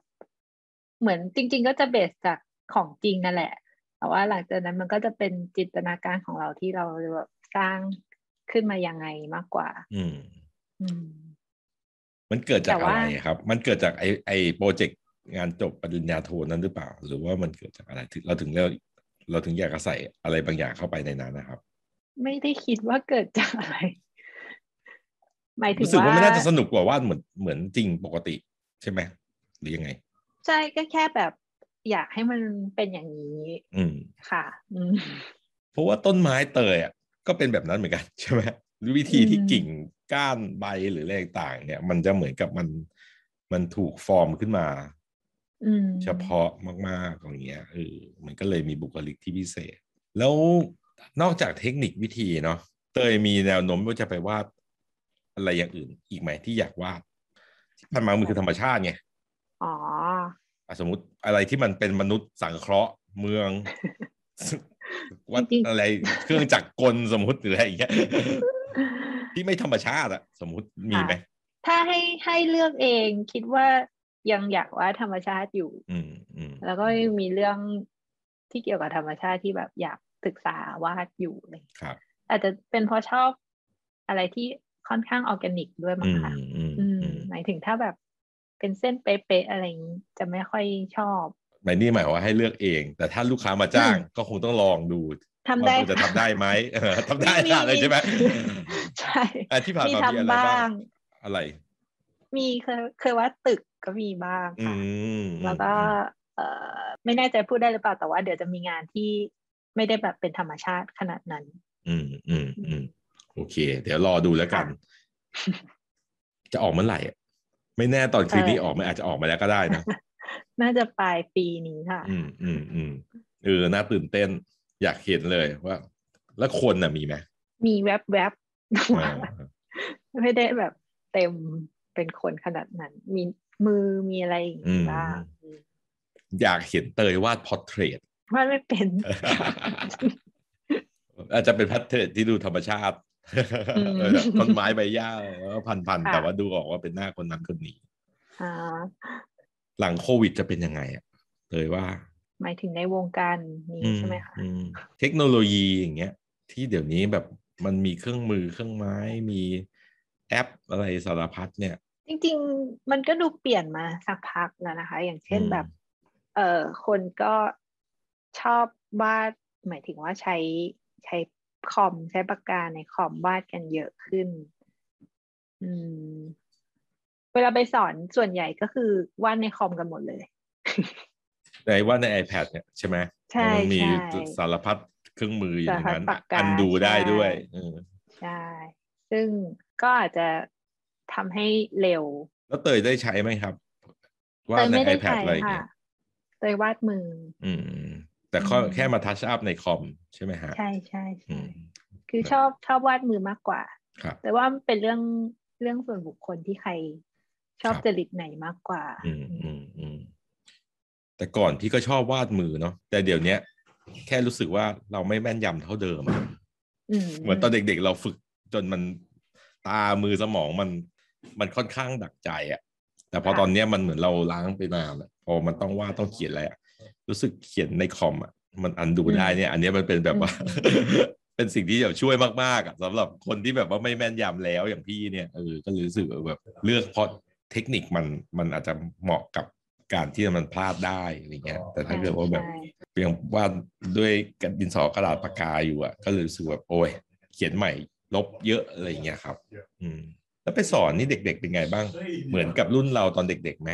เหมือนจริง ๆ ก็จะเบสจากของจริงนั่นแหละ แต่ว่าหลังจากนั้นมันก็จะเป็นจินตนาการของเราที่เราแบบสร้างขึ้นมายังไงมากกว่า อืม อืม มันเกิดจากแต่อะไรว่าครับ มันเกิดจากไอไอโปรเจกต์งานจบปริญญาโทนั้นหรือเปล่า หรือว่ามันเกิดจากอะไรถึงเราถึงเราเราถึงอยากจะใส่อะไรบางอย่างเข้าไปในนั้นนะครับ ไม่ได้คิดว่าเกิดจากอะไรหมายถึงรู้สึกว่าว่าไม่น่าจะสนุกกว่าวาดเหมือนเหมือนจริงปกติ ใช่ไหมหรือยังไง ใช่ก็แค่แบบอยากให้มันเป็นอย่างนี้ อืมค่ะอืมเพราะว่าต้นไม้เตยอะก็เป็นแบบนั้นเหมือนกันใช่ไหมหรือวิธีที่อืมกิ่งก้านใบหรืออะไรต่างๆเนี่ย มันจะเหมือนกับมันมันถูกฟอร์มขึ้นมาอืมเฉพาะมากๆอย่างเงี้ยเออมันก็เลยมีบุคลิกที่พิเศษ แล้วนอกจากเทคนิควิธีเนาะเตยมีแนวโน้มว่าจะไปวาดอะไรอย่างอื่น อีกไหมที่อยากวาด ที่ผ่านมามันคือธรรมชาติไงอ๋ออะสมมติอะไรที่มันเป็นมนุษย์สังเคราะห์เมืองวัดจริงๆอะไรเครื่องจักรกลสมมติหรืออะไรอย่างเงี้ยที่ไม่ธรรมชาติอะสมมติมีไหมถ้าให้ให้เลือกเองคิดว่ายังอยากว่าธรรมชาติอยู่ อืมอืมแล้วก็มีเรื่องที่เกี่ยวกับธรรมชาติที่แบบอยากศึกษาวาดอยู่เลยครับ อาจจะเป็นเพราะชอบอะไรที่ค่อนข้างออร์แกนิกด้วยมั้อืงมคะอืมอืมอืมหมายถึงถ้าแบบเป็นเส้นเป๊ะๆอะไรอย่างนี้จะไม่ค่อยชอบหมายนี่หมายว่าให้เลือกเอง แต่ถ้าลูกค้ามาจ้างอืมก็คงต้องลองดูทำได้ว่าควรจะทำได้ไหมเออทำได้มีเลยใช่ไหมใช่อะที่ผ่านมีมามีอะไรทำบ้าบ้างงอะไร มีเคยเคยว่าดตึกก็มีบ้างอืค่ะมแล้วก็เอ่อไม่แน่ใจพูดได้หรือเปล่าแต่ว่าเดี๋ยวจะมีงานที่ไม่ได้แบบเป็นธรรมชาติขนาดนั้น อืมอืมอืมโอเค เดี๋ยวรอดูแล้วกันค่ะจะออกเมื่อไหร่อะ ไม่แน่ตอนคืนนี้เออออกมันอาจจะออกมาแล้วก็ได้นะ น่าจะปลายปีนี้ค่ะ อืมอืมอืมเออน่าตื่นเต้น อยากเห็นเลยว่า แล้วคนน่ะมีไหมมีแวบๆบอ่าไม่ได้แบบเต็มเป็นคนขนาดนั้น มีมือมีอะไรอย่างนี้บ้างอยากเห็นเตยวาด portrait ว่าไม่เป็น อาจจะเป็น portrait ที่ดูธรรมชาติอืมเออแบบ ต้นไม้ใบหญ้าแล้วก็พันๆค่ะแต่ว่าดูออกว่าเป็นหน้าคนนั้นคนนี้อ่าหลังโควิดจะเป็นยังไงอะเตยว่า หมายถึงในวงการนี้ใช่ไหมคะอืมเทคโนโลยีอย่างเงี้ย ที่เดี๋ยวนี้แบบมันมีเครื่องมือเครื่องไม้มีแอปอะไรสารพัดเนี่ย จริง ๆ มันก็ดูเปลี่ยนมาสักพักแล้วนะคะ อย่างเช่นอืมแบบ เอ่อคนก็ชอบวาดหมายถึงว่าใช้ใช้ คอมใช้ปากกาในคอมวาดกันเยอะขึ้น อืม เวลาไปสอนส่วนใหญ่ก็คือวาดในคอมกันหมดเลยในว่าใน iPad เนี่ยใช่ไหมใช่มันมีใช่สารพัดเครื่องมืออยู่ในนั้นสารพัดปากกาอันดูได้ใช่ด้วยเออใช่ ซึ่งก็อาจจะทำให้เร็ว แล้วเตยได้ใช้ไหมครับ ว่าเตยในไม่ได้ iPad ใช้อะไรอย่างค่ะเงี้ยเตยวาดมือ อืม แต่ข้ออืมแค่มาทัชอัพในคอมใช่ไหมฮะ ใช่ใช่อืใช่มคือชอบชอบวาดมือมากกว่าครับแต่ว่ามันเป็นเรื่องเรื่องส่วนบุคคลที่ใครชอบครับจริตไหนมากกว่า อืมอืมอืมแต่ก่อนพี่ก็ชอบวาดมือเนาะแต่เดี๋ยวเนี้ย แค่รู้สึกว่าเราไม่แม่นยำเท่าเดิมอะอืมเหมือนตอนเด็กๆเราฝึกจนมันตามือสมองมันมันค่อนข้างดักใจอะแต่พอตอนเนี้ยมันเหมือนเราล้างไปนานแล้วพอมันต้องวาดต้องเขียนอะไรอะ รู้สึกเขียนในคอมอะมันอันดูได้เนี่ย อันเนี้ยมันเป็นแบบว่า เป็นสิ่งที่แบบช่วยมากๆอะสำหรับคนที่แบบว่าไม่แม่นยำแล้วอย่างพี่เนี่ยเออก็รู้สึกว่าแบบเลือกเพราะเทคนิคมันมันอาจจะเหมาะกับการที่มันพลาดได้อะไรเงี้ย แต่ถ้าเกิดว่าแบบใช่ยังวาดด้วยกระดินสอกระดาษปากกาอยู่อะ ก็เลยรู้สึกแบบโอ้ยเขียนใหม่ลบเยอะอะไรอย่างเงี้ยครับ อืมแล้วไปสอนนี่เด็ก ๆ เป็นไงบ้าง เหมือนกับรุ่นเราตอนเด็กๆไหม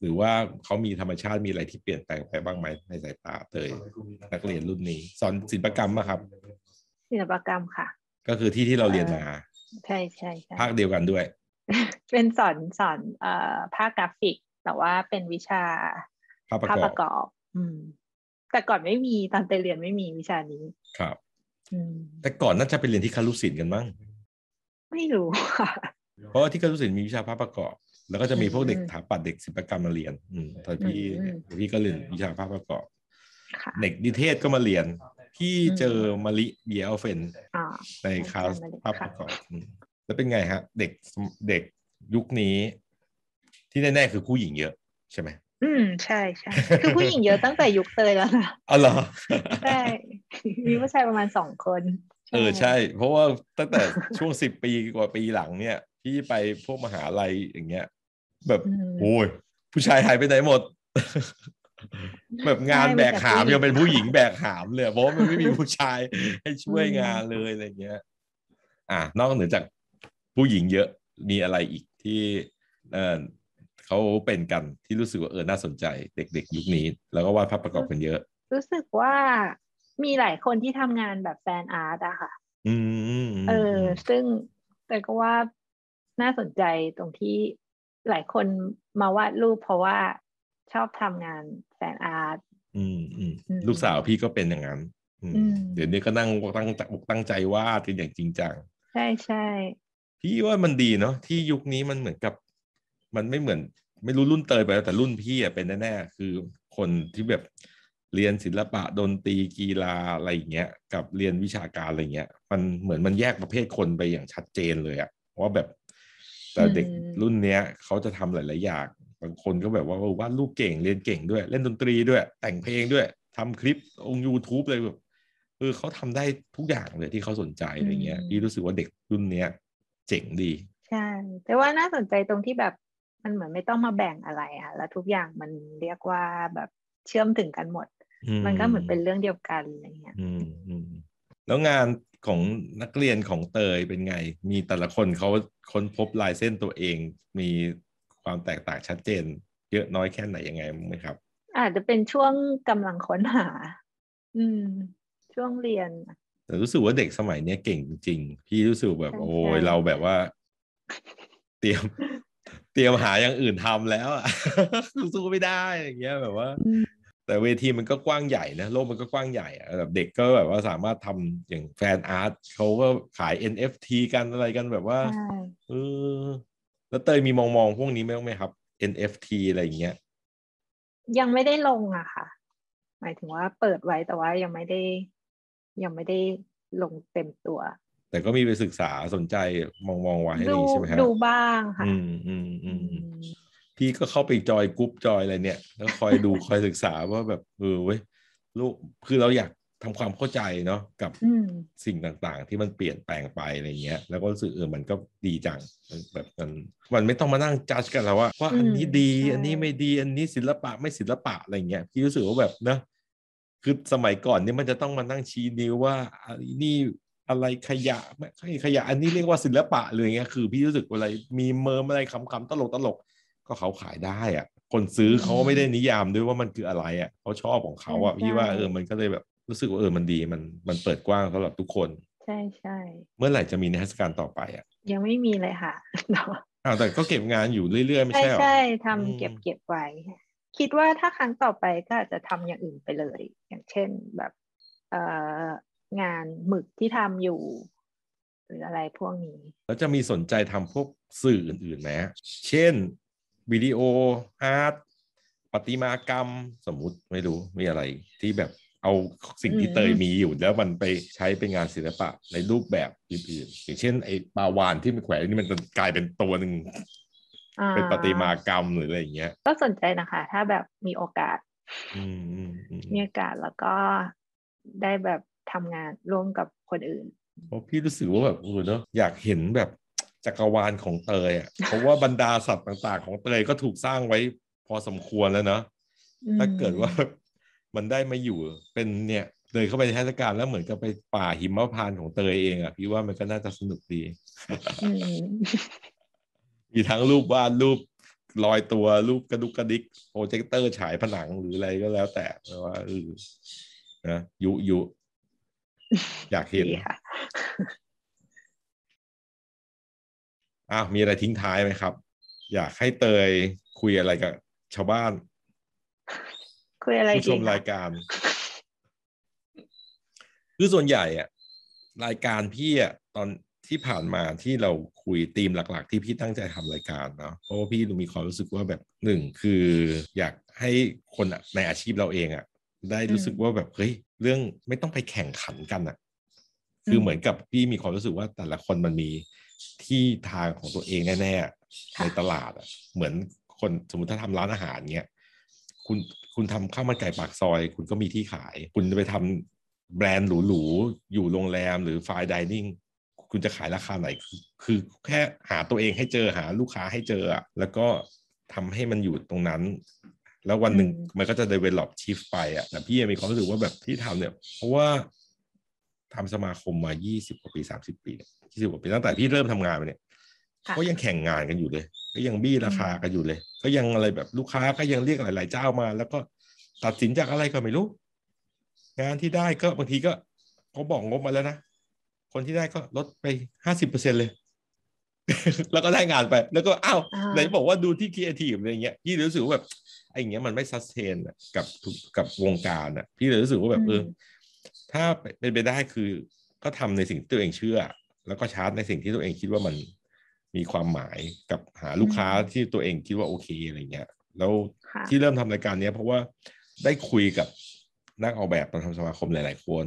หรือว่าเขามีธรรมชาติมีอะไรที่เปลี่ยนแปลงไปบ้างไหมในสายตาเตยนักเรียนรุ่นนี้ สอนศิลปกรรมอะครับ ศิลปกรรมค่ะ ก็คือที่ที่เราเรียนมา ใช่ใช่ใช่ภาคเดียวกันด้วย เป็นสอนสอนเอ่อภาคกราฟิก แต่ว่าเป็นวิชาภาพประภาพกอปบระกอบ อืม แต่ก่อนไม่มีตอนไปเรียนไม่มีวิชานี้ครับอืมแต่ก่อนน่าจะไปเรียนที่คารุศิลป์กันมั้งไม่รู้ค่ะเพราะว่าที่คารุศิลป์มีวิชาภาพประกอบ แล้วก็จะมีพวกเด็กอืมถาปัดเด็กศิลปกรรมมาเรียน อืมตอนพี่อืมเนี่ยพี่ก็เรียนวิชาภาพประกอบค่ะเด็กนิเทศก็มาเรียน พี่อืมเจอมาริเบียลเฟนอ่าในคลาสอาจารย์มะลิภาพปค่ะระกอบอืมแล้วเป็นไงฮะ เด็กเด็กยุคนี้ ที่แน่ๆคือผู้หญิงเยอะใช่ไหมอืมใช่ใช่คือผู้หญิงเยอะตั้งแต่ยุคเตยแล้วนะอ๋อเหรอใช่มีผู้ชายประมาณสองคน เออใช่ เพราะว่าตั้งแต่ช่วงสิบปีกว่าปีหลังเนี่ย พี่ไปพวกมหาลัยอย่างเงี้ย แบบอืมโอ้ยผู้ชายหายไปไหนหมด แบบงานใช่แบกหามมีแต่ผู้หญิงยังเป็นผู้หญิงแบกหามเลยเพราะว่ามันไม่มีผู้ชายให้ช่วยงานเลยอะไรเงี้ย อะนอกเหนือจากผู้หญิงเยอะมีอะไรอีกที่เออเขาเป็นกันที่รู้สึกว่าเออน่าสนใจเด็กๆยุคนี้ แล้วก็วาดภาพประกอบกันเยอะ รู้สึกว่ามีหลายคนที่ทำงานแบบแฟนอาร์ตอะค่ะอืมเออ ซึ่งแต่ก็ว่าน่าสนใจตรงที่ หลายคนมาวาดรูปเพราะว่าชอบทำงานแฟนอาร์ตอืมอืมอืมลูกสาวพี่ก็เป็นอย่างนั้นอืมอืมเดี๋ยวนี้ก็นั่งตั้งอกตั้งใจวาดกันอย่างจริงจังใช่ใช่พี่ว่ามันดีเนาะที่ยุคนี้มันเหมือนกับ มันไม่เหมือน ไม่รู้รุ่นเตยไปแล้วแต่รุ่นพี่อะเป็นแน่ๆคือคนที่แบบเรียนศิลปะดนตรีกีฬาอะไรอย่างเงี้ย กับเรียนวิชาการอะไรเงี้ย มันเหมือนมันแยกประเภทคนไปอย่างชัดเจนเลยอะว่าแบบ แต่เด็กรุ่นเนี้ยเขาจะทำหลาย ๆ อย่างบางคนก็แบบว่าเออวาดรูปเก่งเรียนเก่งด้วย เล่นดนตรีด้วย แต่งเพลงด้วยทำคลิปอง YouTube เลยแบบเออเขาทำได้ทุกอย่างเลยที่เขาสนใจอะไรเงี้ยพี่รู้สึกว่าเด็กรุ่นเนี้ยเจ๋งดี ใช่แต่ว่าน่าสนใจตรงที่แบบมันเหมือนไม่ต้องมาแบ่งอะไรอะแล้วทุกอย่างมันเรียกว่าแบบเชื่อมถึงกันหมด มันก็เหมือนเป็นเรื่องเดียวกันอะไรเงี้ยอืมอืม แล้วงานของนักเรียนของเตยเป็นไง มีแต่ละคนเขาค้นพบลายเส้นตัวเอง มีความแตกต่างชัดเจน เยอะน้อยแค่ไหนยังไงไหมครับ อาจจะเป็นช่วงกำลังค้นหา อืม ช่วงเรียน แต่รู้สึกว่าเด็กสมัยเนี้ยเก่งจริงๆ พี่รู้สึกแบบใช่โอ้ยใช่เราแบบว่า เตรียม เตรียมหาอย่างอื่นทำแล้วอะสู้ไม่ได้อย่างเงี้ยแบบว่าอืม แต่เวทีมันก็กว้างใหญ่นะโลกมันก็กว้างใหญ่อะแบบเด็กก็แบบว่าสามารถทำอย่างแฟนอาร์ตเขาก็ขาย NFT กันอะไรกันแบบว่าใช่เออแล้วเตยมีมองมองๆพวกนี้ไหมบ้างไหมครับ NFT อะไรอย่างเงี้ยยังไม่ได้ลงอะค่ะ หมายถึงว่าเปิดไว้แต่ว่ายังไม่ได้ ยังไม่ได้ลงเต็มตัว แต่ก็มีไปศึกษาสนใจมองมองๆไว้ดูนี่ใช่ไหมฮะดูบ้างค่ะ อืมอืมอือืมม พี่ก็เข้าไปจอยกรุ๊ปจอยอะไรเนี่ยแล้วคอยดูคอยศึกษาว่าแบบเออเว้ยลูกคือเราอยากทำความเข้าใจเนาะกับอืมสิ่งต่างๆ ที่มันเปลี่ยนแปลงไปอะไรเงี้ย แล้วก็รู้สึกเออมันก็ดีจังมันแบบมันมันไม่ต้องมานั่งจัดกันแล้วว่าว่าอันนี้ดีอืมใช่อันนี้ไม่ดีอันนี้ศิลปะไม่ศิลปะอะไรเงี้ยพี่รู้สึกว่าแบบเนอะคือสมัยก่อนเนี่ยมันจะต้องมานั่งชี้นิ้วว่าอันนี้อะไรขยะไม่ใช่ขยะ อันนี้เรียกว่าศิลปะเลยเงี้ยคือ พี่รู้สึกว่าอะไรมีเมิมอะไรคำๆตลกตลกๆ ก็เขาขายได้อะคนซื้อเขาก็ไม่ได้นิยามด้วยว่ามันคืออะไรอะเขาชอบของเขาอะพี่ว่าเออมันก็เลยแบบรู้สึกว่าเออมันดีมันมันเปิดกว้างสำหรับทุกคน ใช่ใช่เมื่อไหร่จะมีนิทรรศการต่อไปอะ ยังไม่มีเลยค่ะอ้าวแต่ก็เก็บงานอยู่เรื่อยๆไม่ใช่ใช่หรอใช่อืมทำเก็บเก็บไว้ คิดว่าถ้าครั้งต่อไปก็อาจจะทำอย่างอื่นไปเลย อย่างเช่นแบบเอ่องานหมึกที่ทำอยู่ หรืออะไรพวกนี้ แล้วจะมีสนใจทำพวกสื่ออื่นๆไหมเช่น วิดีโออาร์ตประติมากรรมสมมุติไม่รู้มีอะไรที่แบบเอาสิ่งที่อืมเตยมีอยู่ แล้วมันไปใช้เป็นงานศิลปะในรูปแบบอื่นๆอย่างเช่นไอ้ปลาวานที่มันแขวนนี่มันจะกลายเป็นตัวหนึ่งอ่าเป็นประติมากรรมหรืออะไรอย่างเงี้ย ก็สนใจนะคะ ถ้าแบบมีโอกาสอืมอืมอืมมีโอกาสแล้วก็ได้แบบทำงานร่วมกับคนอื่นเพราะพี่รู้สึกว่าแบบเออเนอะอยากเห็นแบบ จักรวาลของเตยอะเพราะว่าบรรดาสัตว์ต่างๆ ของเตยก็ถูกสร้างไว้พอสมควรแล้วเนาะอืมถ้าเกิดว่ามันได้มาอยู่เป็นเนี่ยเตยเข้าไปในเทศกาลแล้วเหมือนกับไปป่าหิมพานต์ของเตยเองอะพี่ว่ามันก็น่าจะสนุกดีอืมมีทั้งรูปวาดรูปลอยตัวรูปกระดุกกระดิกโปรเจคเตอร์ฉายผนังหรืออะไรก็แล้วแต่แต่ว่าเออนะยุยุ อยากเห็นดีค่ะ อ้าวมีอะไรทิ้งท้ายไหมครับ อยากให้เตยคุยอะไรกับชาวบ้าน คุยอะไรผู้ชดีมคะรายการ คือส่วนใหญ่อะรายการพี่อะตอนที่ผ่านมาที่เราคุยธีมหลัก ๆ ที่พี่ตั้งใจทำรายการเนาะเพราะว่าพี่มีความรู้สึกว่าแบบหนึ่งคืออยากให้คนอะในอาชีพเราเองอะได้รู้สึกว่าแบบเฮ้ยเรื่องไม่ต้องไปแข่งขันกันอะคือเหมือนกับพี่มีความรู้สึกว่าแต่ละคนมันมี ที่ทางของตัวเองแน่ๆในตลาดอะเหมือนคนสมมติถ้าทำร้านอาหารเงี้ยคุณคุณทำข้าวมันไก่ปากซอย คุณก็มีที่ขาย คุณจะไปทำแบรนด์หรูๆ อยู่โรงแรมหรือไฟน์ดิเนิ่งคุณจะขายราคาไหน คือคือแค่หาตัวเองให้เจอหาลูกค้าให้เจออะแล้วก็ทำให้มันอยู่ตรงนั้น แล้ววันหนึ่งอืมมันก็จะ develop shift ไปอะแต่พี่ยังมีความรู้สึกว่าแบบที่ทำเนี่ย เพราะว่า ทำสมาคมมา20กว่าปี30ปี20กว่าปีตั้งแต่พี่เริ่มทำงานมาเนี่ยค่ะก็ยังแข่งงานกันอยู่เลย ก็ยังบี้ราคากันอยู่เลย ก็ยังอะไรแบบลูกค้าก็ยังเรียกหลาย ๆ เจ้ามา แล้วก็ตัดสินจากอะไรก็ไม่รู้ งานที่ได้ก็บางทีก็เขาบอกงบมาแล้วนะ คนที่ได้ก็ลดไปห้าสิบเปอร์เซ็นเลย แล้วก็ได้งานไป แล้วก็อ้าวอ่าไหนบอกว่าดูที่ครีเอทีฟอะไรเงี้ยพี่เลยรู้สึกว่าแบบไอ้อย่างเงี้ยมันไม่ซัสเทนกับทุกกับวงการอะ พี่เลยรู้สึกว่าแบบเออ ถ้าเป็นไปได้คือก็ทำในสิ่งที่ตัวเองเชื่อ แล้วก็ชาร์จในสิ่งที่ตัวเองคิดว่ามันมีความหมายกับหาลูกค้าที่ตัวเองคิดว่าโอเคอะไรเงี้ย แล้วค่ะที่เริ่มทำรายการเนี้ยเพราะว่าได้คุยกับนักออกแบบตอนทำสมาคมหลาย ๆ คน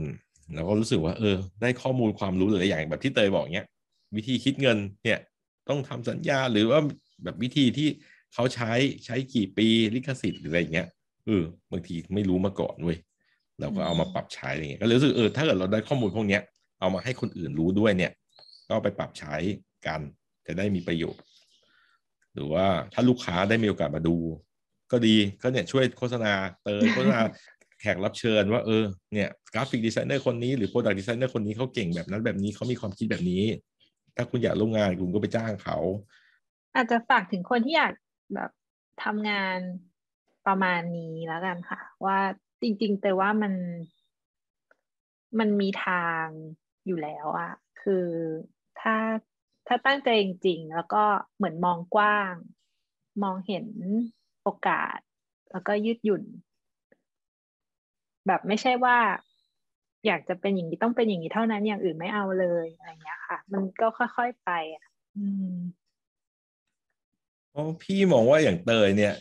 แล้วก็รู้สึกว่า เออ ได้ข้อมูลความรู้หลายๆอย่างแบบที่เตยบอกเนี้ย วิธีคิดเงินเนี่ยต้องทำสัญญาหรือว่าแบบวิธีที่เขาใช้ใช้กี่ปีลิขสิทธิ์หรืออะไรอย่างเงี้ยเออบางทีไม่รู้มาก่อนเว้ย เราก็เอามาปรับใช้อะไรเงี้ยก็เลยรู้สึกเออถ้าเกิดเราได้ข้อมูลพวกเนี้ยเอามาให้คนอื่นรู้ด้วยเนี่ย ก็เอาไปปรับใช้กันจะได้มีประโยชน์ หรือว่าถ้าลูกค้าได้มีโอกาสมาดู ก็ดีก็เนี่ยช่วยโฆษณาเติมโฆษณาแขกรับเชิญว่าเออเนี่ย graphic designer คนนี้หรือ product designer คนนี้เขาเก่งแบบนั้นแบบนี้เขามีความคิดแบบนี้ ถ้าคุณอยากร่วมงานคุณก็ไปจ้างเขา อาจจะฝากถึงคนที่อยากแบบทำงานประมาณนี้แล้วกันค่ะ ว่า จริง ๆ แต่ว่ามันมันมีทางอยู่แล้วอะคือถ้าถ้าตั้งใจจริง ๆ แล้วก็เหมือนมองกว้าง มองเห็นโอกาส แล้วก็ยืดหยุ่น แบบไม่ใช่ว่า อยากจะเป็นอย่างนี้ต้องเป็นอย่างนี้เท่านั้นอย่างอื่นไม่เอาเลยอะไรเงี้ยค่ะ มันก็ค่อย ๆไปอะ อืมพี่มองว่าอย่างเตยเนี่ย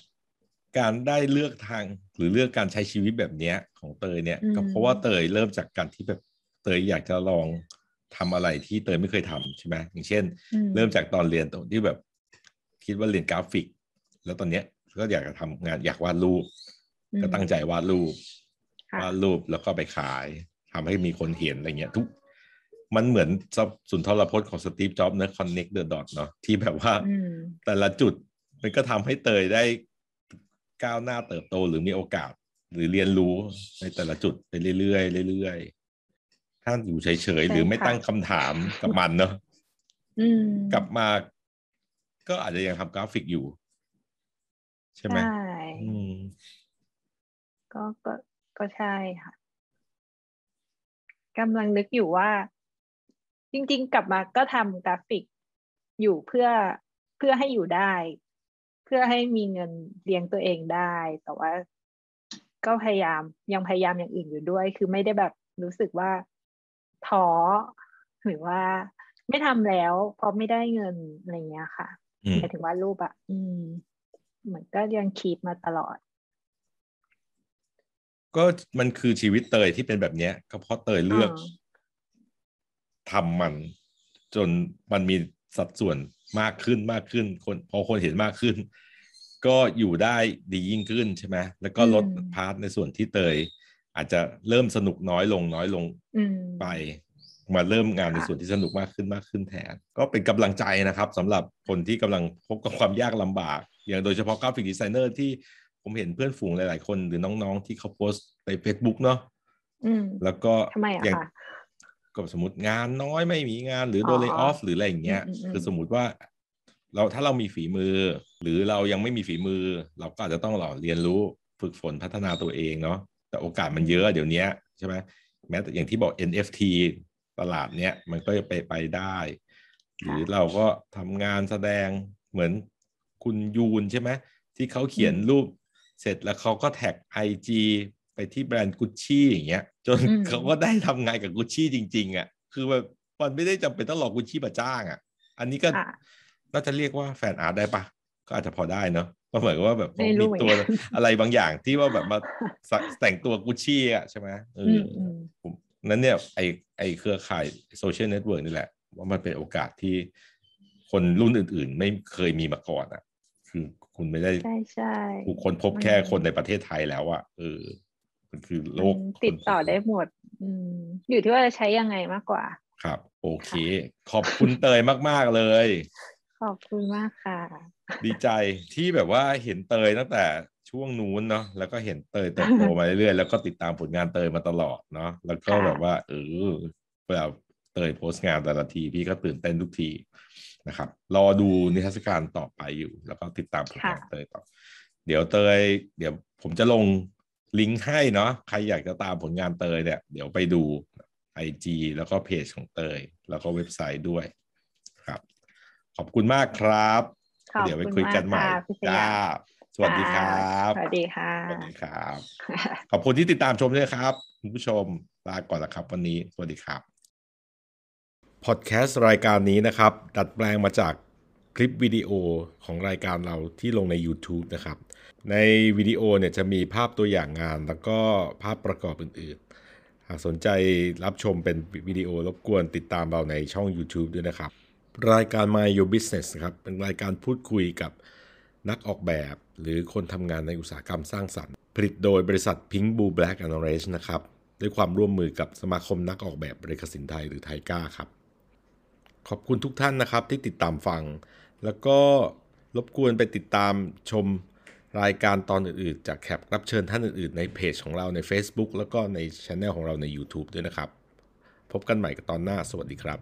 การได้เลือกทางหรือเลือกการใช้ชีวิตแบบเนี้ย ของเตยเนี่ยอืมก็เพราะว่าเตยเริ่มจากการที่แบบเตยอยากจะลองทำอะไรที่เตยไม่เคยทำใช่ไหมอย่างเช่นอืมเริ่มจากตอนเรียนตรงที่แบบ คิดว่าเรียนกราฟิก แล้วตอนเนี้ยก็อยากจะทำงานอยากวาดรูป ก็ตั้งใจวาดรูปค่ะวาดรูปแล้วก็ไปขายทำให้มีคนเห็นอะไรเงี้ยทุกมันเหมือนสุนทรพจน์ของสตีฟจ็อบส์นะ connect the dot เนาะที่แบบว่าอืมแต่ละจุดมันก็ทำให้เตยได้ ก้าวหน้าเติบโตหรือมีโอกาส หรือเรียนรู้ในแต่ละจุดไปเรื่อยๆเรื่อยๆถ้าอยู่เฉยๆหรือไม่ตั้งคำถามกับมันเนาะอืมกลับมา ก็อาจจะยังทำกราฟิกอยู่ ใช่ไหมใช่อืมก็ก็ก็ใช่ค่ะกำลังนึกอยู่ว่า จริง ๆ กลับมาก็ทำกราฟิกอยู่เพื่อเพื่อให้อยู่ได้ เพื่อให้มีเงินเลี้ยงตัวเองได้ แต่ว่าก็พยายามยังพยายามอย่างอื่นอยู่ด้วย คือไม่ได้แบบรู้สึกว่าท้อหรือว่าไม่ทำแล้วเพราะไม่ได้เงินอะไรเงี้ยค่ะอืมหมายถึงว่ารูปอะอืมเหมือนก็ยังคีปมาตลอด ก็มันคือชีวิตเตยที่เป็นแบบเนี้ยก็เพราะเตยเลือกอ่าทำมัน จนมันมีสัดส่วน มากขึ้นมากขึ้น คนพอคนเห็นมากขึ้น ก็อยู่ได้ดียิ่งขึ้นใช่ไหมแล้วก็ลดอืมพาร์ทในส่วนที่เตย อาจจะเริ่มสนุกน้อยลงน้อยลงอืมไป มาเริ่มงานในค่ะส่วนที่สนุกมากขึ้นมากขึ้นแทน ก็เป็นกำลังใจนะครับสำหรับคนที่กำลังพบกับความยากลำบาก อย่างโดยเฉพาะ graphic designer ที่ผมเห็นเพื่อนฝูงหลาย ๆ คนหรือน้อง ๆ ที่เขาโพสต์ใน Facebook เนาะอืมแล้วก็ทำไมอะอย่างคะ ก็สมมติงานน้อยไม่มีงานหรือโดอ๋นอเล y o ออฟหรืออะไรอย่างเงี้ยอืมอืมอืมคือสมมติว่า เราถ้าเรามีฝีมือ หรือเรายังไม่มีฝีมือ เราก็อาจจะต้องหล่อเรียนรู้ฝึกฝนพัฒนาตัวเองเนาะแต่โอกาสมันเยอะเดี๋ยวนี้ใช่ไหมแม้แต่อย่างที่บอก NFT ตลาดเนี้ยมันก็จะไปไปได้ หรือเราก็ทำงานแสดงเหมือนคุณยูนใช่ไหมที่เขาเขียนรูปเสร็จแล้วเขาก็แท็ก IG ไปที่แบรนด์กุชชี่อย่างเงี้ย จนอืมเขาก็ได้ทำงานกับกุชชี่จริง ๆ อะ คือแบบมันไม่ได้จำเป็นต้องรอกุชชี่มาจ้างอะ อันนี้ก็ค่ะน่าจะเรียกว่า fan art ได้ปะก็อาจจะพอได้เนาะก็เหมือนกับว่าแบบไม่รู้มีตัวเหมือนกันอะไรบางอย่างที่ว่าแบบมาใส่แต่งตัวกุชชี่อะใช่ไหมเอออือมอืมผมนั้นเนี่ยไอไอเครือข่าย social network นี่แหละ ว่ามันเป็นโอกาสที่คนรุ่นอื่น ๆ ไม่เคยมีมาก่อนอะ คือคุณไม่ได้ใช่ใช่ถูกคนพบแค่คนในประเทศไทยแล้วอะเออ มันคือโลกมันติดต่อได้หมด อืมอยู่ที่ว่าจะใช้ยังไงมากกว่า ครับ โอเค ขอบคุณเตยมาก ๆ เลย ขอบคุณมากค่ะ ดีใจที่แบบว่าเห็นเตยตั้งแต่ช่วงนู้นเนาะแล้วก็เห็นเตยเติบโตมาเรื่อยๆแล้วก็ติดตามผลงานเตยมาตลอดเนาะแล้วก็ค่ะแบบว่า เออเวลาเตยโพสต์งานแต่ละทีพี่ก็ตื่นเต้นทุกทีนะครับรอดูนิทรรศการต่อไปอยู่ แล้วก็ติดตามผลงานเตยต่อ เดี๋ยวเตย เดี๋ยวผมจะลง ลิงก์ให้เนาะใครอยากจะตามผลงานเตยเนี่ย เดี๋ยวไปดูไอจแล้วก็เพจของเตย แล้วก็เว็บไซต์ด้วยครับ ขอบคุณมากครับขอบเดี๋ยวไปคุณคุยกันใหม่มากค่ะพี่สยามจ้าสวัสดีครับ สวัสดีค่ะสวัสดีครับ ขอบคุณที่ติดตามชมด้วยครับ คุณผู้ชมลาก่อนแล้วครับ วันนี้ สวัสดีครับ พอดแคสต์รายการนี้นะครับ ดัดแปลงมาจาก คลิปวิดีโอของรายการเราที่ลงใน YouTube นะครับ ในวิดีโอเนี่ยจะมีภาพตัวอย่างงาน แล้วก็ภาพประกอบอื่นๆ หากสนใจรับชมเป็นวิดีโอรบกวนติดตามเราในช่อง YouTube ด้วยนะครับ รายการ My Your Business นะครับเป็นรายการพูดคุยกับนักออกแบบ หรือคนทำงานในอุตสาหกรรมสร้างสรรค์ ผลิตโดยบริษัท Pink Blue Black and Orange นะครับด้วยความร่วมมือกับสมาคมนักออกแบบเรขสินไทยหรือไทก้าครับ ขอบคุณทุกท่านนะครับที่ติดตามฟัง แล้วก็รบกวนไปติดตามชมรายการตอนอื่นๆ จากแขกรับเชิญท่านอื่นๆ ในเพจของเราใน Facebook แล้วก็ในช anel ของเราใน YouTube ด้วยนะครับ พบกันใหม่กับตอนหน้า สวัสดีครับ